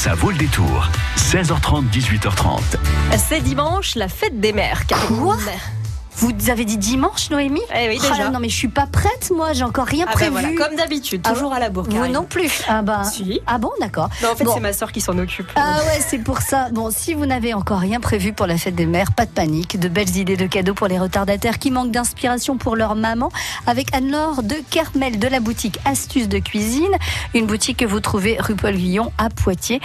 Ça vaut le détour. 16h30, 18h30. C'est dimanche, la fête des mères. Quoi? Vous avez dit dimanche, Noémie Eh oui, déjà. Oh non, mais je suis pas prête, moi, j'ai encore rien ah ben prévu. voilà, comme d'habitude, Ah toujours à la bourre. Vous non plus. Ah bah. Si. Ah bon, d'accord. Non, en fait, Bon. c'est ma soeur qui s'en occupe. Ah ouais, c'est pour ça. Bon, si vous n'avez encore rien prévu pour la fête des mères, pas de panique. De belles idées de cadeaux pour les retardataires qui manquent d'inspiration pour leur maman. Avec Anne-Laure de Carmel de la boutique Astuces de cuisine. Une boutique que vous trouvez rue Paul Guillon à Poitiers.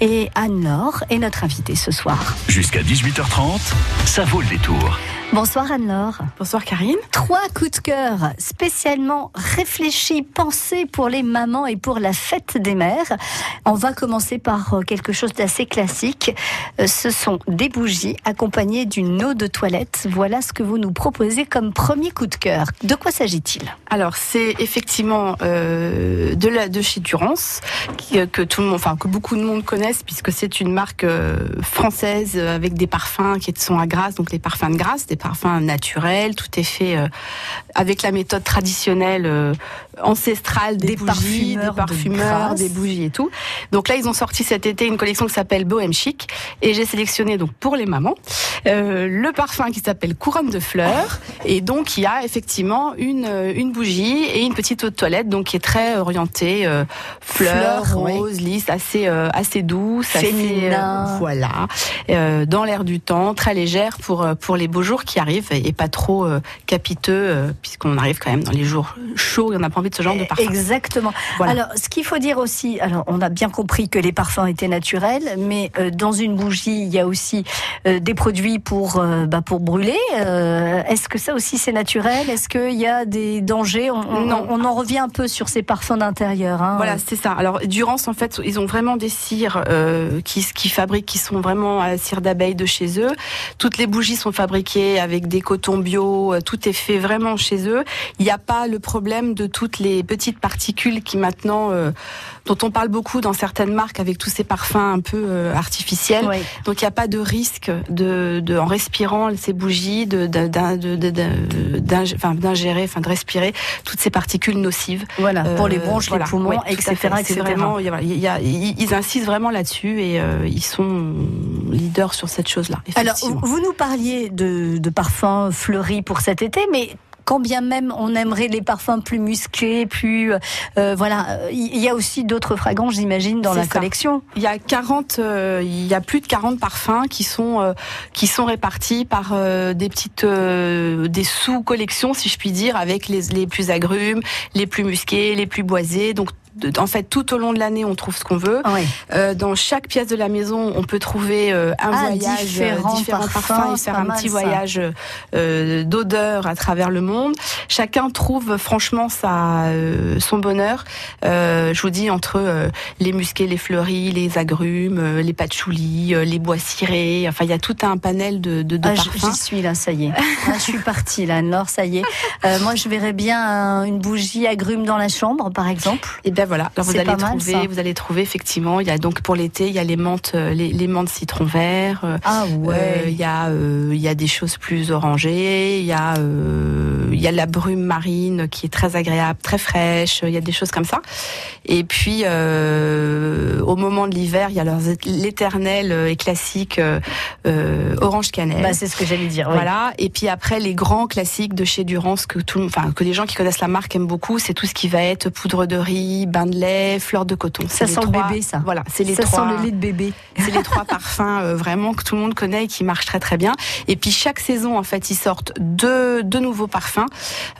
Et Anne-Laure est notre invitée ce soir. Jusqu'à 18h30, ça vaut le détour. Bonsoir Anne-Laure. Bonsoir Karine. Trois coups de cœur spécialement réfléchis, pensés pour les mamans et pour la fête des mères. On va commencer par euh, quelque chose d'assez classique. Euh, Ce sont des bougies accompagnées d'une eau de toilette. Voilà ce que vous nous proposez comme premier coup de cœur. De quoi s'agit-il? Alors c'est effectivement euh, de la de chez Durance que tout le monde, enfin que beaucoup de monde connaissent puisque c'est une marque euh, française avec des parfums qui sont à Grasse, donc les parfums de Grasse, des parfums naturels. Tout est fait euh, avec la méthode traditionnelle euh, ancestrale des, Des bougies, des de parfumeurs, des bougies et tout. Donc là ils ont sorti cet été une collection qui s'appelle Bohème Chic et j'ai sélectionné donc pour les mamans euh, le parfum qui s'appelle Couronne de fleurs et donc il y a effectivement une euh, une bougie et une petite eau de toilette donc qui est très orientée euh, fleurs, Fleurs, oui. roses, lisses, assez euh, assez douce, assez, Féminin. voilà, dans l'air du temps, très légère pour pour les beaux jours qui arrivent et pas trop capiteux puisqu'on arrive quand même dans les jours chauds et on n'a pas envie de ce genre de parfum. Exactement. Voilà. Alors, ce qu'il faut dire aussi, alors on a bien compris que les parfums étaient naturels, mais euh, dans une bougie, il y a aussi euh, des produits pour euh, bah, pour brûler. Euh, Est-ce que ça aussi c'est naturel? Est-ce qu'il y a des dangers? On, on- Non. on en revient un peu sur ces parfums d'intérieur. Hein. Voilà, c'est ça. Alors Durance, en fait, ils ont vraiment des cires euh, qui, qui fabriquent, qui sont vraiment à cire d'abeille de chez eux. Toutes les bougies sont fabriquées avec des cotons bio. Tout est fait vraiment chez eux. Il n'y a pas le problème de toutes les petites particules qui maintenant, euh, dont on parle beaucoup dans certaines marques avec tous ces parfums un peu euh, artificiels. Oui. Donc il n'y a pas de risque de, de en respirant ces bougies, d'ingérer, enfin de respirer toutes ces particules nocives. Voilà, pour les Euh, bronches, voilà. les poumons, Ouais, etc. vraiment, il y a- il y a- ils ils insistent vraiment là-dessus et ils sont leaders sur cette chose-là. Alors, vous nous parliez de, de parfums fleuris pour cet été, mais quand bien même on aimerait les parfums plus musclés, plus euh, voilà, euh, il y a aussi d'autres fragrances, j'imagine, dans la ça. collection. Il y a 40, euh, il y a plus de 40 parfums qui sont euh, qui sont répartis par euh, des petites euh, des sous-collections si je puis dire avec les, les plus agrumes, les plus musqués, les plus boisés. Donc de- en fait, tout au long de l'année, on trouve ce qu'on veut. Oui. Euh, dans chaque pièce de la maison, on peut trouver euh, un Ah, voyage, différents euh, différents parfums, parfums, et faire un mal, petit ça. voyage euh, d'odeur à travers le monde. Chacun trouve franchement sa, son bonheur. Je vous dis entre les musqués, les fleuris, les agrumes, les patchoulis, les bois cirés. Enfin, il y a tout un panel de, de, de Ah, parfums. J'y suis là, ça y est. Ah, je suis partie là, Anne-Laure, ça y est. Moi, je verrais bien un- une bougie agrume dans la chambre, par exemple. Et ben voilà, alors vous allez mal, trouver, ça. vous allez trouver effectivement. Il y a donc pour l'été, il y a les menthes, euh, les, les menthes citron vert. euh, Ah Euh, Il y a euh, il y a des choses plus orangées, il y a euh, il y a la brume marine qui est très agréable, très fraîche, il y a des choses comme ça. Et puis euh, au moment de l'hiver, il y a l'éternel et classique orange cannelle. bah, c'est ce que j'allais dire. oui. Voilà. Et puis après, les grands classiques de chez Durance que tout, enfin que les gens qui connaissent la marque aiment beaucoup, c'est tout ce qui va être poudre de riz, bain de lait, fleur de coton. Ça sent le trois- bébé, ça. Voilà, c'est les ça trois. sent le lait de bébé. C'est les trois parfums euh, vraiment que tout le monde connaît et qui marchent très très bien. Et puis chaque saison, en fait, ils sortent deux, deux nouveaux parfums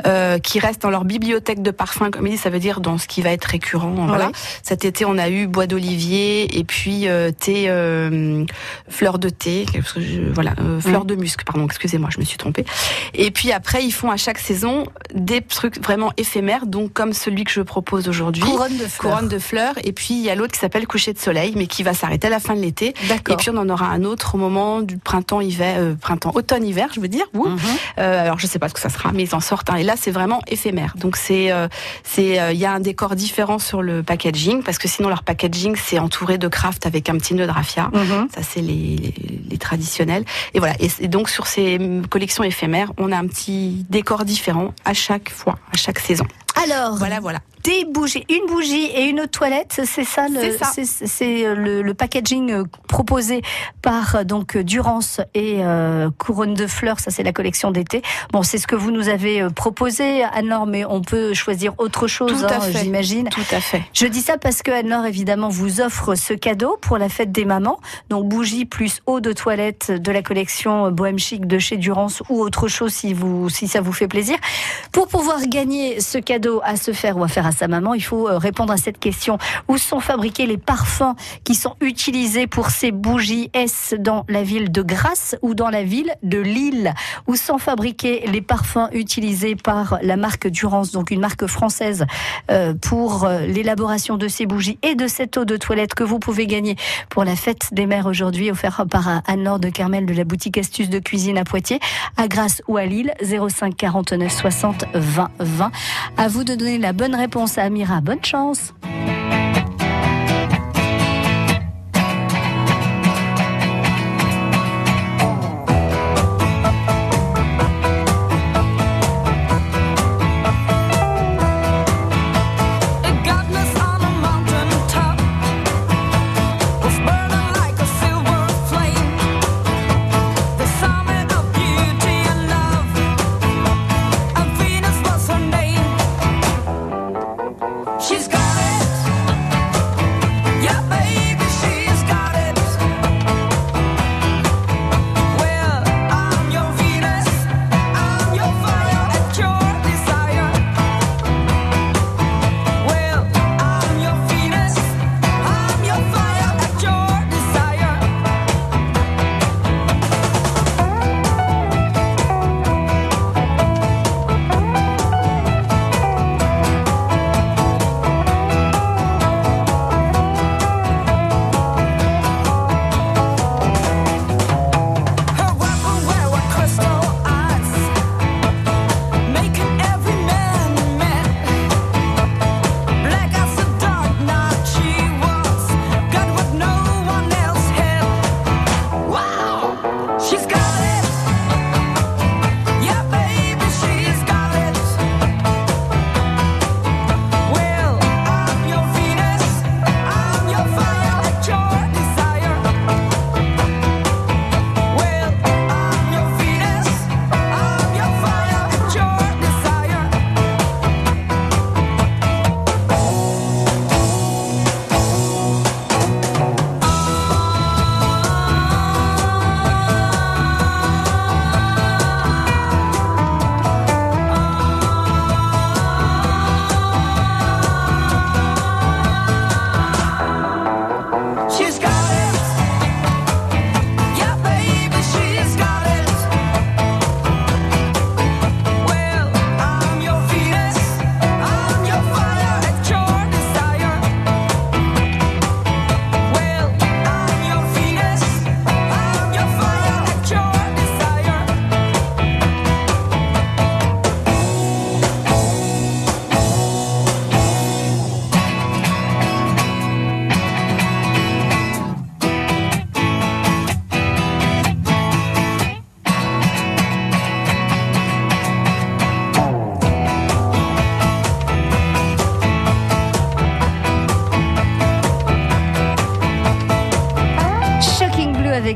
euh, qui restent dans leur bibliothèque de parfums. Comme il dit, ça veut dire dans ce qui va être récurrent. Voilà. Cet été, on a eu bois d'olivier et puis euh, thé, euh, fleur de thé, parce que je- voilà, euh, fleur de musc. Pardon, excusez-moi, je me suis trompée. Et puis après, ils font à chaque saison des trucs vraiment éphémères, donc comme celui que je propose aujourd'hui. Couronne de fleurs. Couronne de fleurs. Et puis il y a l'autre qui s'appelle coucher de soleil, mais qui va s'arrêter à la fin de l'été. D'accord. Et puis on en aura un autre au moment du printemps, hiver, euh, printemps, automne, hiver, je veux dire. Ouh. Mhm. Euh, alors je sais pas ce que ça sera, mais ils en sortent un. Et là c'est vraiment éphémère. Donc c'est, euh, c'est, euh, il y a un décor différent sur le packaging parce que sinon leur packaging c'est entouré de craft avec un petit nœud de raffia. Mhm. Ça, c'est les, les, les traditionnels. Et voilà. Et, et donc, sur ces hum, collections éphémères, on a un petit décor différent à chaque fois, à chaque saison. Alors, Voilà, voilà. Des bougies, une bougie et une toilette, c'est ça le, C'est euh, le, le packaging euh, proposé par euh, donc Durance et euh, Couronne de fleurs. Ça, c'est la collection d'été. Bon, c'est ce que vous nous avez proposé, Anne-Laure, mais on peut choisir autre chose, hein, j'imagine. Tout à fait. Je dis ça parce que Anne-Laure, évidemment, vous offre ce cadeau pour la fête des mamans. Donc, bougie plus eau de toilette de la collection Bohème Chic de chez Durance ou autre chose si, vous, si ça vous fait plaisir. Pour pouvoir gagner ce cadeau à se faire ou à faire à sa maman, il faut euh, répondre à cette question. Où sont fabriqués les parfums qui sont utilisés pour ces bougies? Est-ce dans la ville de Grasse ou dans la ville de Lille? Où sont fabriqués les parfums utilisés par la marque Durance, donc une marque française euh, pour euh, l'élaboration de ces bougies et de cette eau de toilette que vous pouvez gagner pour la fête des mères aujourd'hui, offert par Anne-Laure de Carmel de la boutique Astuces de Cuisine à Poitiers, à Grasse ou à Lille, 05 49 60 20 20. À vous de donner la bonne réponse à Amira. Bonne chance.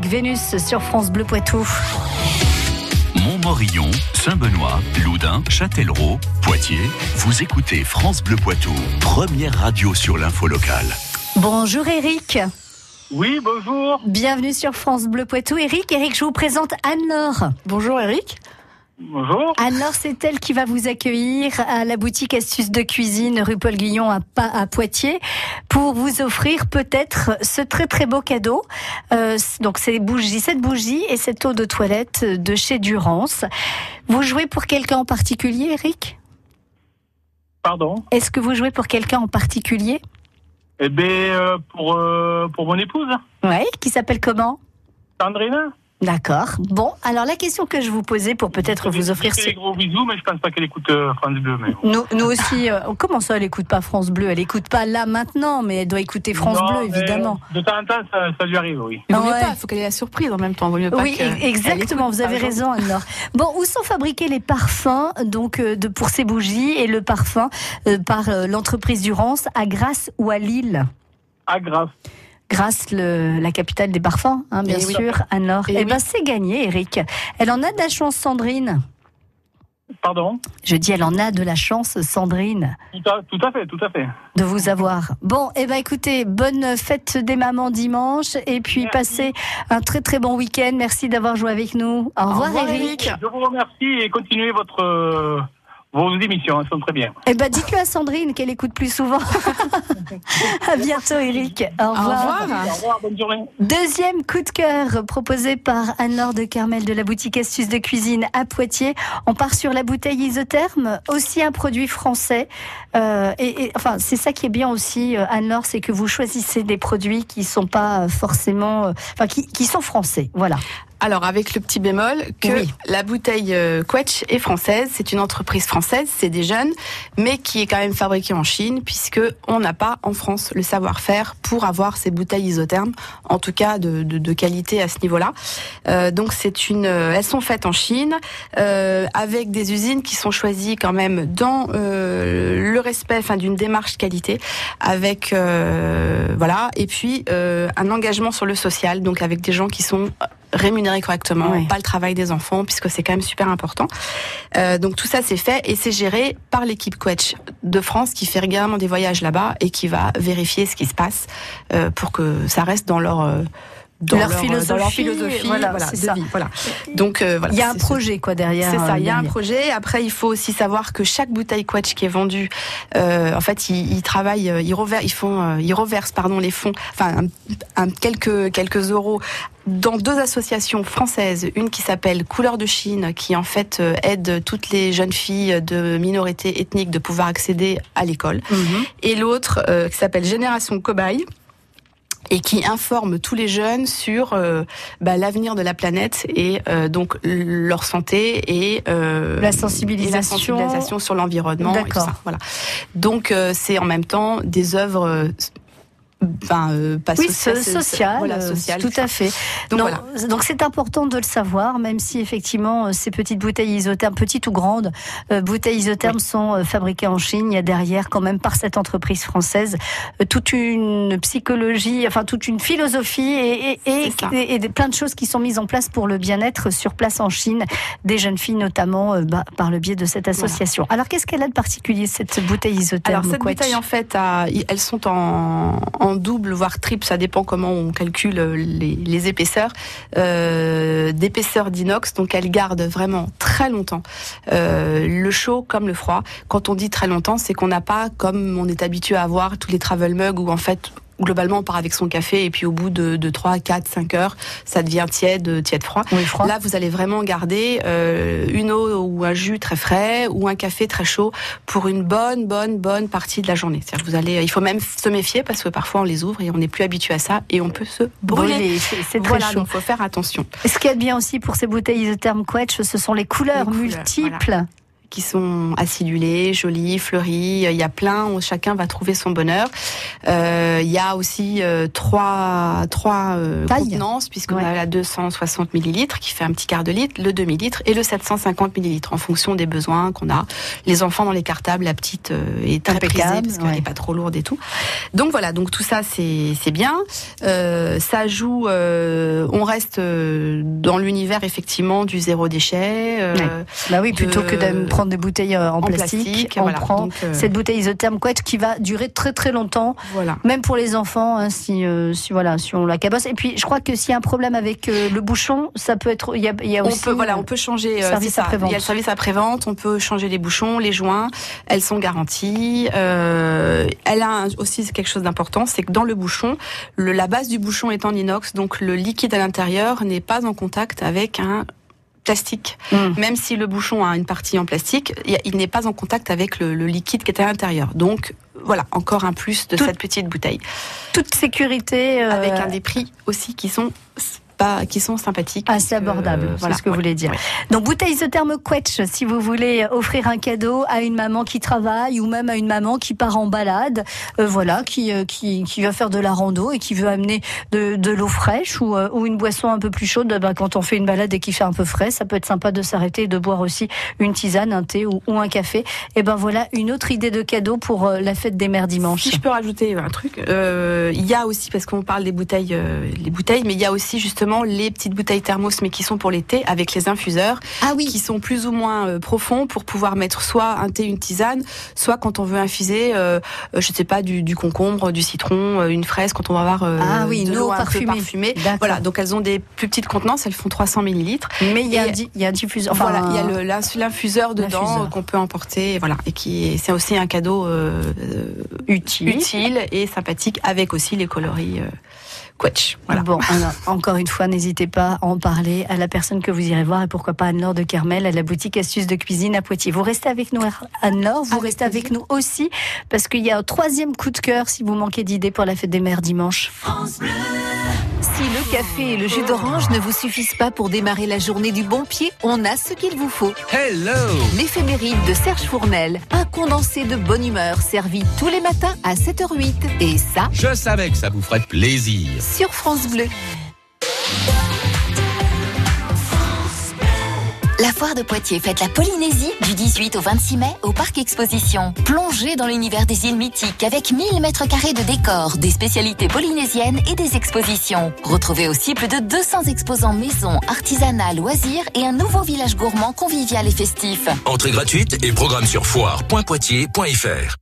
Avec Vénus sur France Bleu Poitou. Montmorillon, Saint-Benoît, Loudun, Châtellerault, Poitiers. Vous écoutez France Bleu Poitou, première radio sur l'info locale. Bonjour Eric. Oui, bonjour. Bienvenue sur France Bleu Poitou. Eric, Eric, je vous présente Anne-Laure. Bonjour Eric. Bonjour. Anne-Laure, c'est elle qui va vous accueillir à la boutique Astuces de Cuisine rue Paul Guillon à, Pa- à Poitiers pour vous offrir peut-être ce très très beau cadeau. Euh, donc ces bougies, cette bougie et cette eau de toilette de chez Durance. Vous jouez pour quelqu'un en particulier, Eric? Pardon? Est-ce que vous jouez pour quelqu'un en particulier? Eh bien, euh, pour, euh, pour mon épouse, Ouais. Qui s'appelle comment? Sandrine. D'accord. Bon, alors la question que je vous posais pour peut-être vous offrir ce... gros bisous, mais je pense pas qu'elle écoute euh, France Bleu. Mais... Nous, nous aussi, euh, comment ça, elle écoute pas France Bleu? Elle écoute pas là maintenant, mais elle doit écouter France Non, Bleu, mais évidemment. De temps en temps, ça, ça lui arrive, oui. Il vaut mieux Ouais. pas, il faut qu'elle ait la surprise en même temps. Vaut mieux pas Oui, exactement, vous avez raison, Anne-Laure. Bon, où sont fabriqués les parfums donc euh, de pour ces bougies et le parfum euh, par euh, l'entreprise Durance à Grasse ou à Lille? Ah, grave. Grasse, le- la capitale des parfums, hein, bien Eh oui. sûr, Anne-Laure. Eh Eh ben, oui. c'est gagné, Eric. Elle en a de la chance, Sandrine. Pardon? Je dis, elle en a de la chance, Sandrine. tout à, tout à fait, tout à fait. de vous avoir. Bon, eh ben écoutez, bonne fête des mamans dimanche et puis Merci. passez un très très bon week-end. Merci d'avoir joué avec nous. Au revoir, revoir, Eric. Je vous remercie et continuez votre, vos émissions, elles sont très bien. Eh ben dites-le à Sandrine qu'elle écoute plus souvent. à bientôt, Eric. Au Au revoir. revoir. Au revoir, bonne journée. Deuxième coup de cœur proposé par Anne-Laure de Carmel de la boutique Astuces de cuisine à Poitiers. On part sur la bouteille isotherme, aussi un produit français. Euh, et, et- enfin, c'est ça qui est bien aussi, euh, Anne-Laure, c'est que vous choisissez des produits qui sont pas euh, forcément, euh, enfin, qui, qui sont français. Voilà. Alors avec le petit bémol que Oui. la bouteille euh, Quetch est française, c'est une entreprise française, c'est des jeunes, mais qui est quand même fabriquée en Chine puisque on n'a pas en France le savoir-faire pour avoir ces bouteilles isothermes, en tout cas de, de, de qualité à ce niveau-là. Donc c'est une, elles sont faites en Chine avec des usines qui sont choisies quand même dans euh, le respect, enfin d'une démarche qualité, avec euh, voilà et puis euh, un engagement sur le social, donc avec des gens qui sont rémunérés correctement, Ouais. pas le travail des enfants, puisque c'est quand même super important. Euh, donc tout ça c'est fait et c'est géré par l'équipe Quetch de France qui fait régulièrement des voyages là-bas et qui va vérifier ce qui se passe euh, pour que ça reste dans leur euh, dans Leur dans philosophie, leur philosophie voilà, voilà, de ça. vie, voilà. Donc euh, voilà, Il y a un projet quoi derrière. c'est ça, euh, il y a un projet. Après, il faut aussi savoir que chaque bouteille Quetch qui est vendue, euh, en fait, ils, ils travaillent, euh, ils, reversent, ils font, euh, ils reversent, pardon, les fonds, enfin, un, un- quelques quelques euros dans deux associations françaises, une qui s'appelle Couleur de Chine, qui en fait euh, aide toutes les jeunes filles de minorités ethniques de pouvoir accéder à l'école, Mhm. et l'autre euh, qui s'appelle Génération Cobaye et qui informe tous les jeunes sur euh, bah, l'avenir de la planète et euh, donc leur santé et euh, La sensibilisation. et la sensibilisation sur l'environnement et tout D'accord. ça. Voilà. Donc euh, c'est en même temps des œuvres enfin euh, pas Oui, social, voilà, euh, sociales, tout à fait. Donc Non, voilà. donc c'est important de le savoir, même si effectivement euh, ces petites bouteilles isothermes, petites ou grandes, euh, bouteilles isothermes sont euh, fabriquées en Chine. Il y a derrière quand même par cette entreprise française toute une psychologie, enfin toute une philosophie et, et, et, et- plein de choses qui sont mises en place pour le bien-être sur place en Chine, des jeunes filles notamment euh, bah, par le biais de cette association. Alors qu'est-ce qu'elle a de particulier cette bouteille isotherme Alors cette bouteille en fait, a- elles sont en, en double voire triple, ça dépend comment on calcule les, les épaisseurs, euh, d'épaisseur d'inox, donc elles gardent vraiment très longtemps euh, le chaud comme le froid. Quand on dit très longtemps, c'est qu'on n'a pas comme on est habitué à avoir tous les travel mugs où en fait globalement on part avec son café et puis au bout de, de 3, 4, 5 heures, ça devient tiède, tiède froid. Oui, froid. Là, vous allez vraiment garder euh, une eau ou un jus très frais ou un café très chaud pour une bonne, bonne, bonne partie de la journée. C'est-à-dire que vous allez, il faut même se méfier parce que parfois on les ouvre et on n'est plus habitué à ça et on peut se brûler. C'est c'est très Voilà, chaud. donc faut faire attention. Ce qu'il y a de bien aussi pour ces bouteilles isothermes Quetch, ce sont les couleurs Les couleurs, multiples. Qui sont acidulées, jolies, fleuries. Il y a plein, où chacun va trouver son bonheur. Euh, il y a aussi euh, trois, trois euh, contenances, puisqu'on Ouais. a la 260 millilitres qui fait un petit quart de litre, le demi-litre et le 750 millilitres en fonction des besoins qu'on a. Les enfants dans les cartables, la petite euh, est Impeccable, parce qu'elle ouais. n'est pas trop lourde et tout. Donc voilà, donc tout ça c'est c'est bien. Ça joue, on reste dans l'univers effectivement du zéro déchet. Ouais. Bah oui, plutôt de- que de prendre des bouteilles euh, en, en plastique, plastique, on voilà. prend Donc, euh, cette bouteille isotherme Quetch qui va durer très très longtemps, Voilà. même pour les enfants, hein, si, euh, si voilà, si on la cabosse. Et puis, je crois que s'il y a un problème avec euh, le bouchon, ça peut être, il y a, y a On aussi. peut, voilà, on peut changer. service ça. Il y a le service après-vente. On peut changer les bouchons, les joints. Elles sont garanties. Elle a aussi quelque chose d'important, c'est que dans le bouchon, le, la base du bouchon est en inox, donc le liquide à l'intérieur n'est pas en contact avec un plastique. Mm. Même si le bouchon a une partie en plastique, il n'est pas en contact avec le, le liquide qui est à l'intérieur. Donc voilà, encore un plus de cette petite bouteille. toute sécurité. euh, Avec un des prix aussi qui sont pas, qui sont sympathiques. Assez Donc, euh, abordable, c'est voilà, ce que vous voulez dire. ouais. Donc bouteille isotherme Quetch, si vous voulez offrir un cadeau à une maman qui travaille ou même à une maman qui part en balade, euh, voilà, qui, euh, qui qui va faire de la rando et qui veut amener de, de l'eau fraîche ou, euh, ou une boisson un peu plus chaude, bah, quand on fait une balade et qu'il fait un peu frais, ça peut être sympa de s'arrêter et de boire aussi une tisane, un thé ou, ou un café. Et ben voilà une autre idée de cadeau pour euh, la fête des mères dimanche. Si je peux rajouter un truc, euh, il y a aussi parce qu'on parle des bouteilles, euh, les bouteilles, mais il y a aussi justement les petites bouteilles thermos, mais qui sont pour l'été avec les infuseurs, Ah oui. qui sont plus ou moins euh, profonds pour pouvoir mettre soit un thé, une tisane, soit quand on veut infuser, euh, euh, je sais pas, du, du concombre, du citron, euh, une fraise, quand on va avoir euh, Ah oui, de l'eau parfumée. Voilà, donc elles ont des plus petites contenances, elles font 300 millilitres. Mais il y a, un y a un diffuseur. Enfin, voilà, il y a l'infuseur dedans qu'on peut emporter, voilà, et qui c'est aussi un cadeau euh, utile. utile et sympathique avec aussi les coloris Quetch. Voilà. Bon, alors, encore une fois, n'hésitez pas à en parler à la personne que vous irez voir et pourquoi pas Anne-Laure de Kermel à la boutique Astuces de cuisine à Poitiers. Vous restez avec nous, Anne-Laure. Vous Avec restez avec nous aussi parce qu'il y a un troisième coup de cœur si vous manquez d'idées pour la fête des mères dimanche. Si le café et le jus d'orange ne vous suffisent pas pour démarrer la journée du bon pied, on a ce qu'il vous faut. Hello L'éphéméride de Serge Fournel, un condensé de bonne humeur servi tous les matins à 7h08. Et ça, Je savais que ça vous ferait plaisir. sur France Bleu. La foire de Poitiers fête la Polynésie du 18 au 26 mai au parc exposition. Plongez dans l'univers des îles mythiques avec 1000 mètres carrés de décors, des spécialités polynésiennes et des expositions. Retrouvez aussi plus de 200 exposants maison, artisanat, loisirs et un nouveau village gourmand convivial et festif. Entrée gratuite et programme sur foire.poitiers.fr.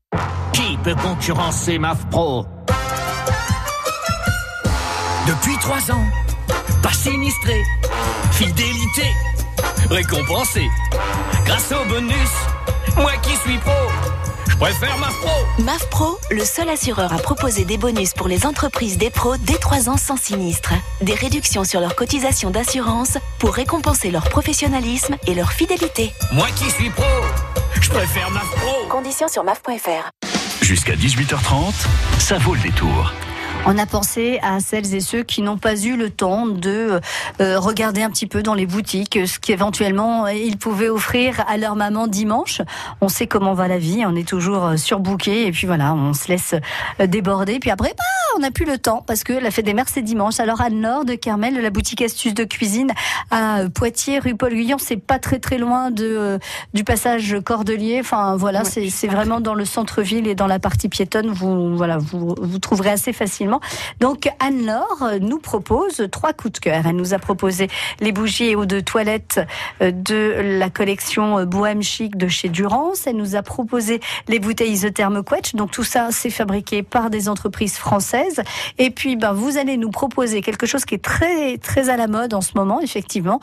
Qui peut concurrencer MAF Pro Depuis trois ans, pas sinistré, fidélité, récompensé. Grâce au bonus, moi qui suis pro, je préfère ma pro. MAF Pro, le seul assureur à proposer des bonus pour les entreprises des pros dès 3 ans sans sinistre. Des réductions sur leurs cotisations d'assurance pour récompenser leur professionnalisme et leur fidélité. Moi qui suis pro, je préfère ma pro. Conditions sur maf.fr. Jusqu'à 18h30, ça vaut le détour. On a pensé à celles et ceux qui n'ont pas eu le temps de euh, regarder un petit peu dans les boutiques ce qu'éventuellement ils pouvaient offrir à leur maman dimanche. On sait comment va la vie, on est toujours euh, surbooké et puis voilà, on se laisse euh, déborder. Puis après, bah, on n'a plus le temps parce que la fête des mères c'est dimanche. Alors à Nord de Carmel, de la boutique astuce de cuisine à Poitiers, rue Paul Guyon, c'est pas très très loin de euh, du passage Cordelier. Enfin voilà, Ouais, c'est vraiment dans le centre-ville et dans la partie piétonne. Vous voilà, vous vous trouverez assez facilement. Donc Anne-Laure euh, nous propose trois coups de cœur. Elle nous a proposé les bougies et eau de toilette euh, de la collection euh, Bohème Chic de chez Durance. Elle nous a proposé les bouteilles isothermes Quetch. Donc tout ça, c'est fabriqué par des entreprises françaises. Et puis, ben, vous allez nous proposer quelque chose qui est très très à la mode en ce moment, effectivement,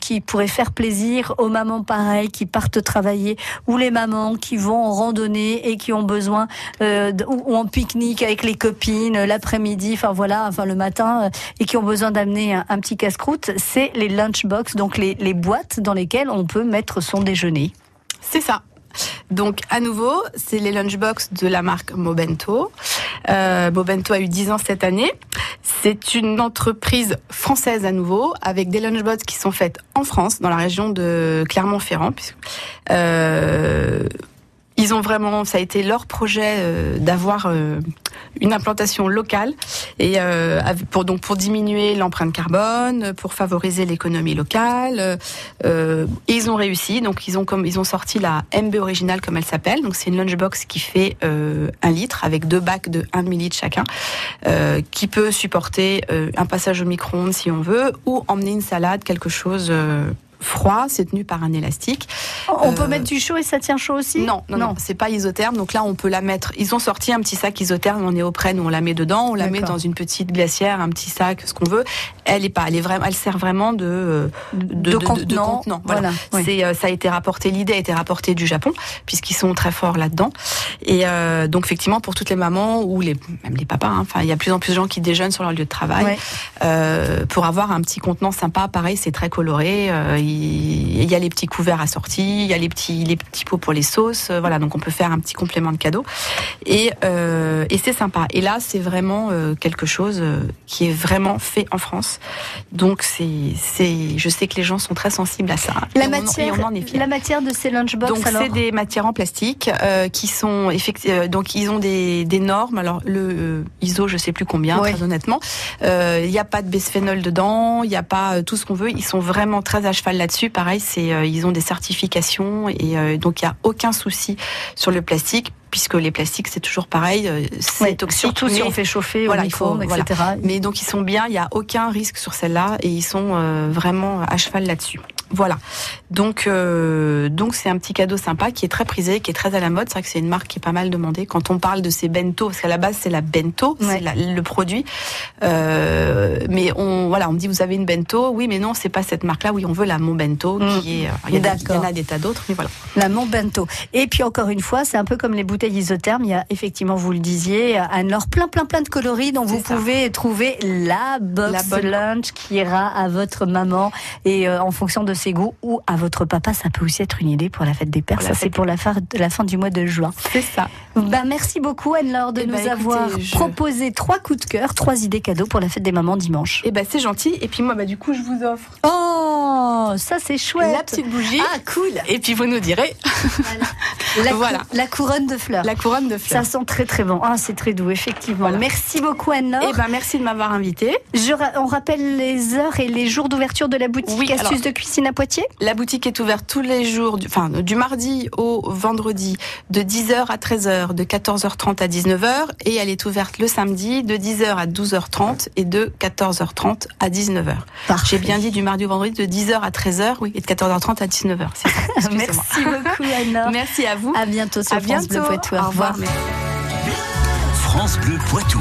qui pourrait faire plaisir aux mamans pareilles qui partent travailler ou les mamans qui vont en randonnée et qui ont besoin ou, en pique-nique avec les copines l'après-midi, enfin voilà, enfin le matin euh, et qui ont besoin d'amener un, petit casse-croûte, c'est les lunchbox, donc les, boîtes dans lesquelles on peut mettre son déjeuner. C'est ça. Donc, à nouveau, c'est les lunchbox de la marque Mobento. Euh, Mobento a eu 10 ans cette année. C'est une entreprise française à nouveau, avec des lunchbox qui sont faites en France, dans la région de Clermont-Ferrand. Euh, ils ont vraiment, ça a été leur projet d'avoir une implantation locale et euh, pour donc pour diminuer l'empreinte carbone, pour favoriser l'économie locale. Euh, ils ont réussi. Donc ils ont comme ils ont sorti la MB originale comme elle s'appelle. Donc c'est une lunchbox qui fait euh, un litre avec deux bacs de 1 demi litre chacun, qui peut supporter un passage au micro-ondes si on veut, ou emmener une salade, quelque chose. Euh, froid, c'est tenu par un élastique. On Euh, peut mettre du chaud et ça tient chaud aussi? Non, non, non, c'est pas isotherme. Donc là, on peut la mettre. Ils ont sorti un petit sac isotherme en néoprène où on la met dedans. On la met dans une petite glacière, un petit sac, ce qu'on veut. Elle est pas. Elle est vraiment. Elle sert vraiment de euh, de, contenant. Voilà. C'est euh, ça a été rapporté. L'idée a été rapportée du Japon puisqu'ils sont très forts là-dedans. Et euh, donc effectivement, pour toutes les mamans ou les même les papas. hein, Enfin, il y a plus en plus de gens qui déjeunent sur leur lieu de travail Ouais. euh, pour avoir un petit contenant sympa. Pareil, c'est très coloré. Il y a les petits couverts assortis, il y a les petits les petits pots pour les sauces. euh, Voilà, donc on peut faire un petit complément de cadeau. Et, euh, et c'est sympa. Et là, c'est vraiment euh, quelque chose qui est vraiment fait en France. Donc c'est, c'est, je sais que les gens sont très sensibles à ça. La Et matière, et on en est fiers. la matière de ces lunchbox, Donc c'est des matières en plastique euh, qui sont effectivement donc ils ont des, des normes. Alors le euh, ISO je sais plus combien très honnêtement. Il n'y a pas de bisphénol dedans, il n'y a pas tout ce qu'on veut. Ils sont vraiment très à cheval là-dessus. Pareil c'est euh, ils ont des certifications et euh, donc il n'y a aucun souci sur le plastique puisque les plastiques c'est toujours pareil, euh, c'est Ouais, toxique. surtout si on fait chauffer voilà, au il faut- etc. mais donc ils sont bien, il n'y a aucun risque sur celle-là et ils sont euh, vraiment à cheval là-dessus. Voilà. Donc euh, donc c'est un petit cadeau sympa qui est très prisé, qui est très à la mode. C'est vrai que c'est une marque qui est pas mal demandée. Quand on parle de ces bento, parce qu'à la base c'est la bento, c'est la- le produit. Euh, mais on voilà, on me dit vous avez une bento, oui mais non c'est pas cette marque-là. Oui on veut la mon bento qui est. Il y, en a- des tas d'autres, mais voilà. La Mont Bento. Et puis encore une fois, c'est un peu comme les bouteilles isothermes. Il y a effectivement, vous le disiez, Anne-Laure, plein, plein, plein de coloris dont vous pouvez trouver la box La bonne- lunch qui ira à votre maman et euh, en fonction de ses goûts ou à votre papa. Ça peut aussi être une idée pour la fête des pères. Pour Ça, c'est pour la fin, la fin du mois de juin. C'est ça. Ben, merci beaucoup Anne-Laure de Eh nous écoutez, avoir je- proposé trois coups de cœur, trois idées cadeaux pour la fête des mamans dimanche. Et ben c'est gentil. Et puis moi bah du coup je vous offre Oh, ça c'est chouette. la petite bougie. Ah, cool. Et puis vous nous direz. La, Voilà. la couronne de fleurs. La couronne de fleurs. Ça sent très très bon. Ah, c'est très doux, effectivement. Merci beaucoup, Anne-Laure. Eh ben, merci de m'avoir invité. Je ra- on rappelle les heures et les jours d'ouverture de la boutique Oui, Astuces alors- de cuisine à Poitiers La boutique est ouverte tous les jours, du, enfin du mardi au vendredi, de 10h à 13h, de 14h30 à 19h, et elle est ouverte le samedi de 10h à 12h30 et de 14h30 à 19h. J'ai bien dit du mardi au vendredi de 10h à 13h, oui, et de 14h30 à 19h. c'est ça. Excusez-moi. Merci beaucoup, Anne-Laure. Merci à vous. À bientôt sur À France Bleu. Poitou. Au Au revoir. revoir. France Bleu Poitou.